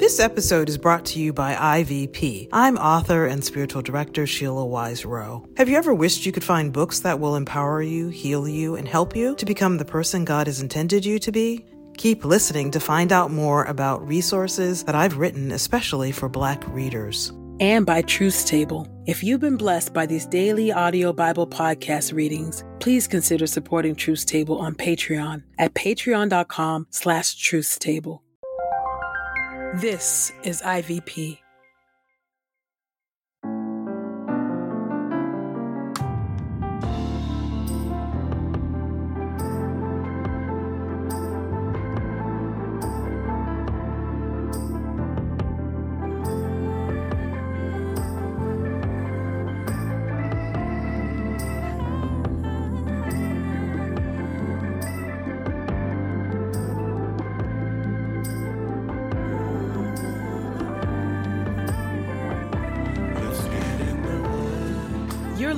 This episode is brought to you by IVP. I'm author and spiritual director Sheila Wise Rowe. Have you ever wished you could find books that will empower you, heal you, and help you to become the person God has intended you to be? Keep listening to find out more about resources that I've written especially for Black readers. And by Truth's Table. If you've been blessed by these daily audio Bible podcast readings, please consider supporting Truth's Table on Patreon at patreon.com slash truthstable. This is IVP.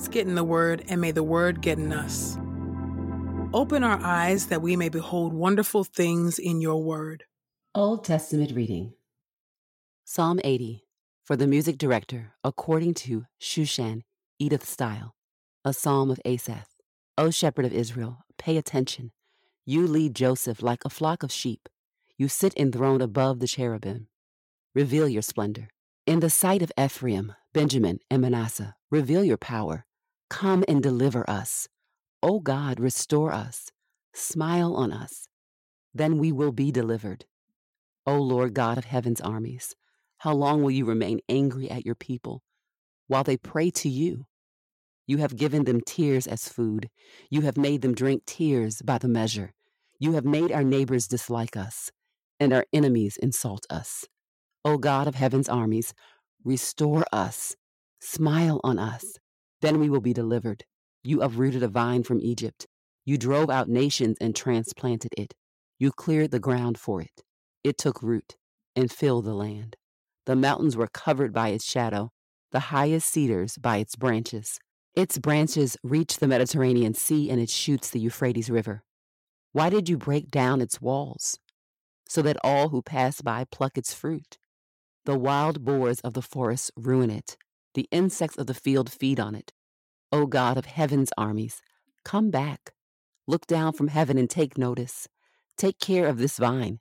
Let's get in the Word, and may the Word get in us. Open our eyes that we may behold wonderful things in your Word. Old Testament reading Psalm 80 for the music director, according to Shushan Eduth Style, a psalm of Asaph. O shepherd of Israel, pay attention. You lead Joseph like a flock of sheep. You sit enthroned above the cherubim. Reveal your splendor. In the sight of Ephraim, Benjamin, and Manasseh, reveal your power. Come and deliver us. O God, restore us. Smile on us. Then we will be delivered. O Lord God of heaven's armies, how long will you remain angry at your people while they pray to you? You have given them tears as food. You have made them drink tears by the measure. You have made our neighbors dislike us, and our enemies insult us. O God of heaven's armies, restore us. Smile on us. Then we will be delivered. You uprooted a vine from Egypt. You drove out nations and transplanted it. You cleared the ground for it. It took root and filled the land. The mountains were covered by its shadow, the highest cedars by its branches. Its branches reach the Mediterranean Sea and it shoots the Euphrates River. Why did you break down its walls? So that all who pass by pluck its fruit. The wild boars of the forest ruin it. The insects of the field feed on it. O God of heaven's armies, come back. Look down from heaven and take notice. Take care of this vine,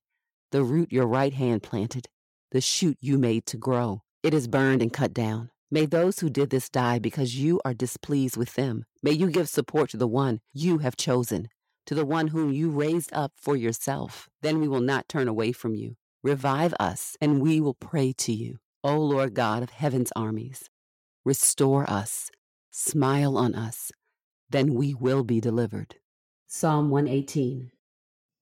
the root your right hand planted, the shoot you made to grow. It is burned and cut down. May those who did this die because you are displeased with them. May you give support to the one you have chosen, to the one whom you raised up for yourself. Then we will not turn away from you. Revive us, and we will pray to you. O Lord God of heaven's armies, restore us, smile on us, then we will be delivered. Psalm 118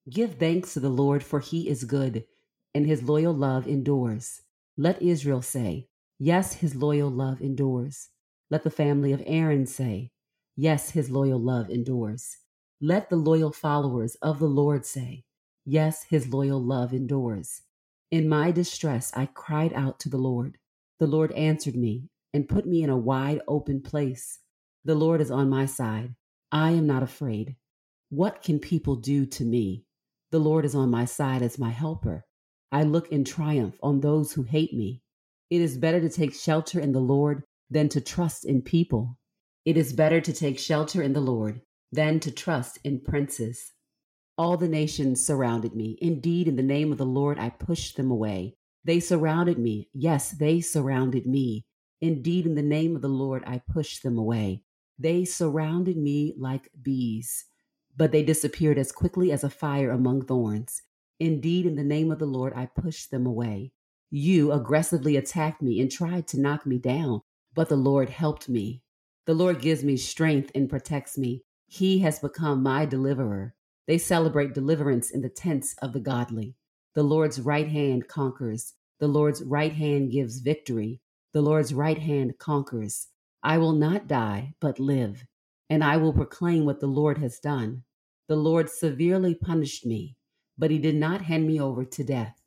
Give thanks to the Lord, for he is good, and his loyal love endures. Let Israel say, Yes, his loyal love endures. Let the family of Aaron say, Yes, his loyal love endures. Let the loyal followers of the Lord say, Yes, his loyal love endures. In my distress, I cried out to the Lord. The Lord answered me and put me in a wide open place. The Lord is on my side. I am not afraid. What can people do to me? The Lord is on my side as my helper. I look in triumph on those who hate me. It is better to take shelter in the Lord than to trust in people. It is better to take shelter in the Lord than to trust in princes. All the nations surrounded me. Indeed, in the name of the Lord, I pushed them away. They surrounded me. Yes, they surrounded me. Indeed, in the name of the Lord, I pushed them away. They surrounded me like bees, but they disappeared as quickly as a fire among thorns. Indeed, in the name of the Lord, I pushed them away. You aggressively attacked me and tried to knock me down, but the Lord helped me. The Lord gives me strength and protects me. He has become my deliverer. They celebrate deliverance in the tents of the godly. The Lord's right hand conquers. The Lord's right hand gives victory. The Lord's right hand conquers. I will not die, but live, and I will proclaim what the Lord has done. The Lord severely punished me, but he did not hand me over to death.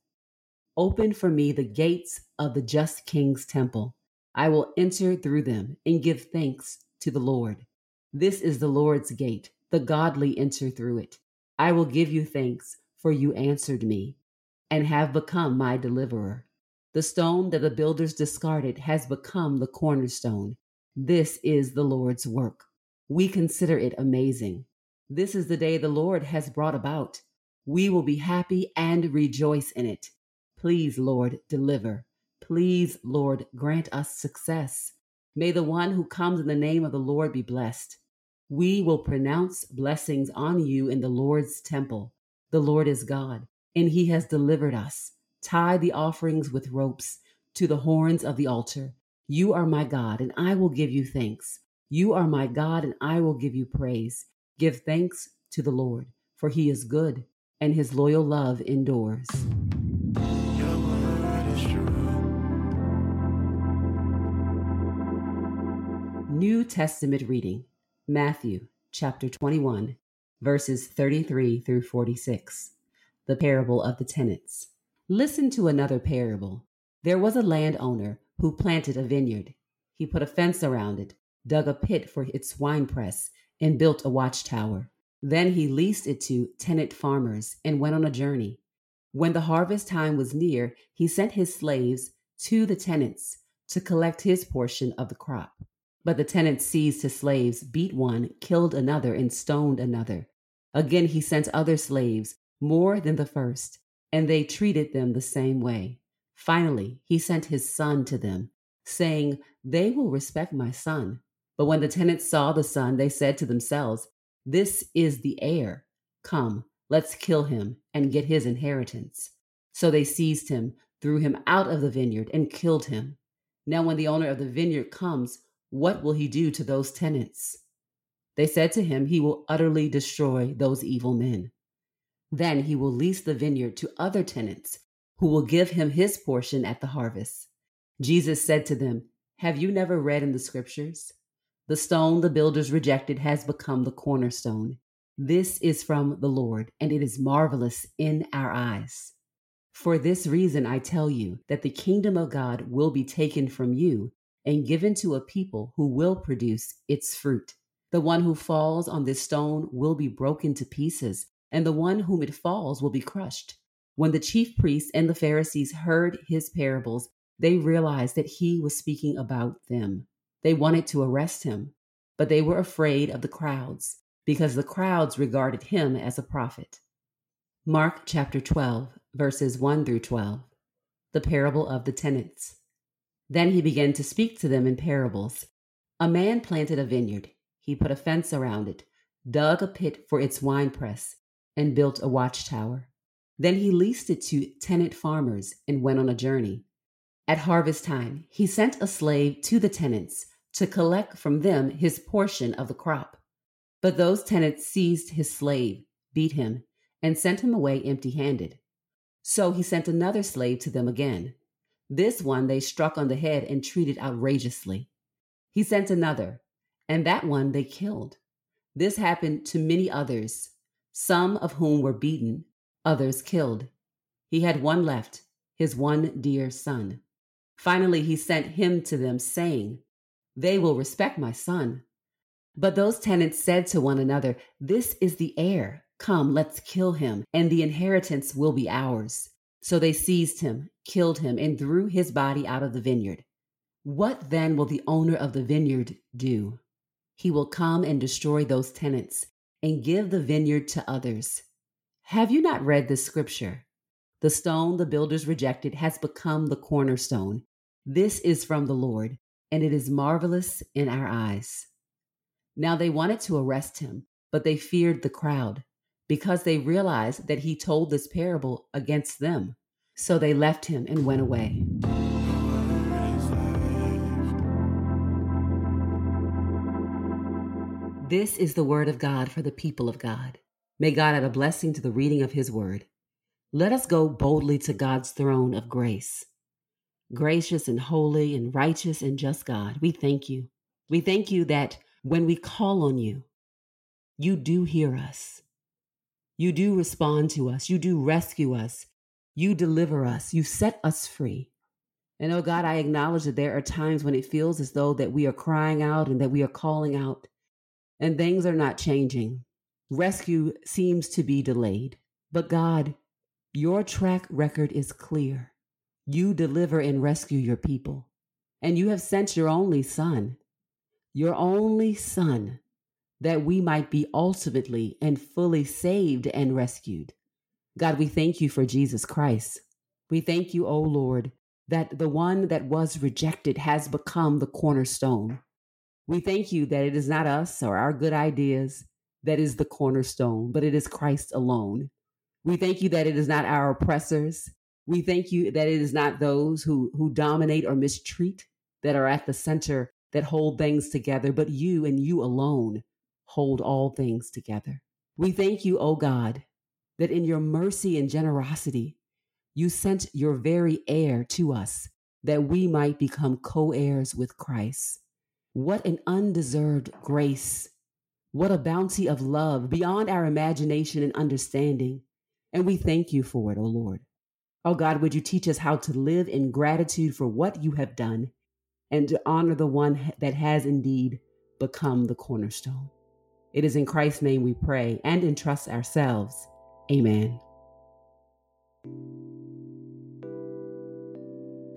Open for me the gates of the just king's temple. I will enter through them and give thanks to the Lord. This is the Lord's gate. The godly enter through it. I will give you thanks, for you answered me and have become my deliverer. The stone that the builders discarded has become the cornerstone. This is the Lord's work. We consider it amazing. This is the day the Lord has brought about. We will be happy and rejoice in it. Please, Lord, deliver. Please, Lord, grant us success. May the one who comes in the name of the Lord be blessed. We will pronounce blessings on you in the Lord's temple. The Lord is God, and he has delivered us. Tie the offerings with ropes to the horns of the altar. You are my God, and I will give you thanks. You are my God, and I will give you praise. Give thanks to the Lord, for he is good, and his loyal love endures. New Testament reading Matthew chapter 21, verses 33 through 46. The parable of the tenants. Listen to another parable. There was a landowner who planted a vineyard. He put a fence around it, dug a pit for its winepress, and built a watchtower. Then he leased it to tenant farmers and went on a journey. When the harvest time was near, he sent his slaves to the tenants to collect his portion of the crop. But the tenants seized his slaves, beat one, killed another, and stoned another. Again he sent other slaves, more than the first, and they treated them the same way. Finally, he sent his son to them, saying, They will respect my son. But when the tenants saw the son, they said to themselves, This is the heir. Come, let's kill him and get his inheritance. So they seized him, threw him out of the vineyard, and killed him. Now, when the owner of the vineyard comes, what will he do to those tenants? They said to him, He will utterly destroy those evil men. Then he will lease the vineyard to other tenants who will give him his portion at the harvest. Jesus said to them, Have you never read in the scriptures? The stone the builders rejected has become the cornerstone. This is from the Lord, and it is marvelous in our eyes. For this reason, I tell you that the kingdom of God will be taken from you and given to a people who will produce its fruit. The one who falls on this stone will be broken to pieces, and the one whom it falls will be crushed. When the chief priests and the Pharisees heard his parables, they realized that he was speaking about them. They wanted to arrest him, but they were afraid of the crowds because the crowds regarded him as a prophet. Mark chapter 12, verses 1 through 12. The parable of the tenants. Then he began to speak to them in parables. A man planted a vineyard. He put a fence around it, dug a pit for its winepress, and built a watchtower. Then he leased it to tenant farmers and went on a journey. At harvest time, he sent a slave to the tenants to collect from them his portion of the crop. But those tenants seized his slave, beat him, and sent him away empty handed. So he sent another slave to them again. This one they struck on the head and treated outrageously. He sent another, and that one they killed. This happened to many others, some of whom were beaten, others killed. He had one left, his one dear son. Finally, he sent him to them, saying, They will respect my son. But those tenants said to one another, This is the heir. Come, let's kill him, and the inheritance will be ours. So they seized him, killed him, and threw his body out of the vineyard. What then will the owner of the vineyard do? He will come and destroy those tenants and give the vineyard to others. Have you not read this scripture? The stone the builders rejected has become the cornerstone. This is from the Lord, and it is marvelous in our eyes. Now they wanted to arrest him, but they feared the crowd because they realized that he told this parable against them. So they left him and went away. This is the word of God for the people of God. May God add a blessing to the reading of his word. Let us go boldly to God's throne of grace. Gracious and holy and righteous and just God, we thank you. We thank you that when we call on you, you do hear us. You do respond to us. You do rescue us. You deliver us. You set us free. And oh God, I acknowledge that there are times when it feels as though that we are crying out and that we are calling out and things are not changing. Rescue seems to be delayed. But God, your track record is clear. You deliver and rescue your people. And you have sent your only son, your only son, that we might be ultimately and fully saved and rescued. God, we thank you for Jesus Christ. We thank you, O Lord, that the one that was rejected has become the cornerstone. We thank you that it is not us or our good ideas that is the cornerstone, but it is Christ alone. We thank you that it is not our oppressors. We thank you that it is not those who, who dominate or mistreat that are at the center that hold things together, but you and you alone hold all things together. We thank you, O God, that in your mercy and generosity, you sent your very heir to us that we might become co heirs with Christ. What an undeserved grace. What a bounty of love beyond our imagination and understanding. And we thank you for it, O oh Lord. Oh God, would you teach us how to live in gratitude for what you have done and to honor the one that has indeed become the cornerstone. It is in Christ's name we pray and entrust ourselves. Amen.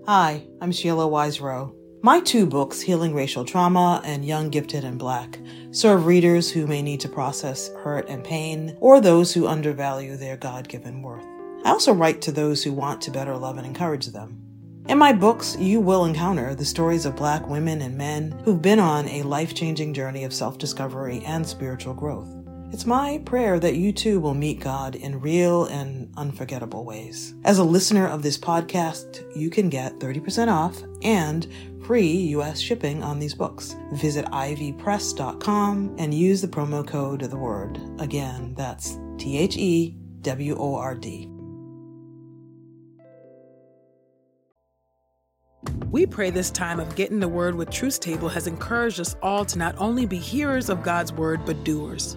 Hi, I'm Sheila Wise Rowe. My two books, Healing Racial Trauma and Young, Gifted, and Black, serve readers who may need to process hurt and pain or those who undervalue their God given worth. I also write to those who want to better love and encourage them. In my books, you will encounter the stories of Black women and men who've been on a life changing journey of self discovery and spiritual growth. It's my prayer that you too will meet God in real and unforgettable ways. As a listener of this podcast, you can get 30% off and free U.S. shipping on these books. Visit ivpress.com and use the promo code The Word. Again, that's T H E W O R D. We pray this time of getting the word with Truth's Table has encouraged us all to not only be hearers of God's word, but doers.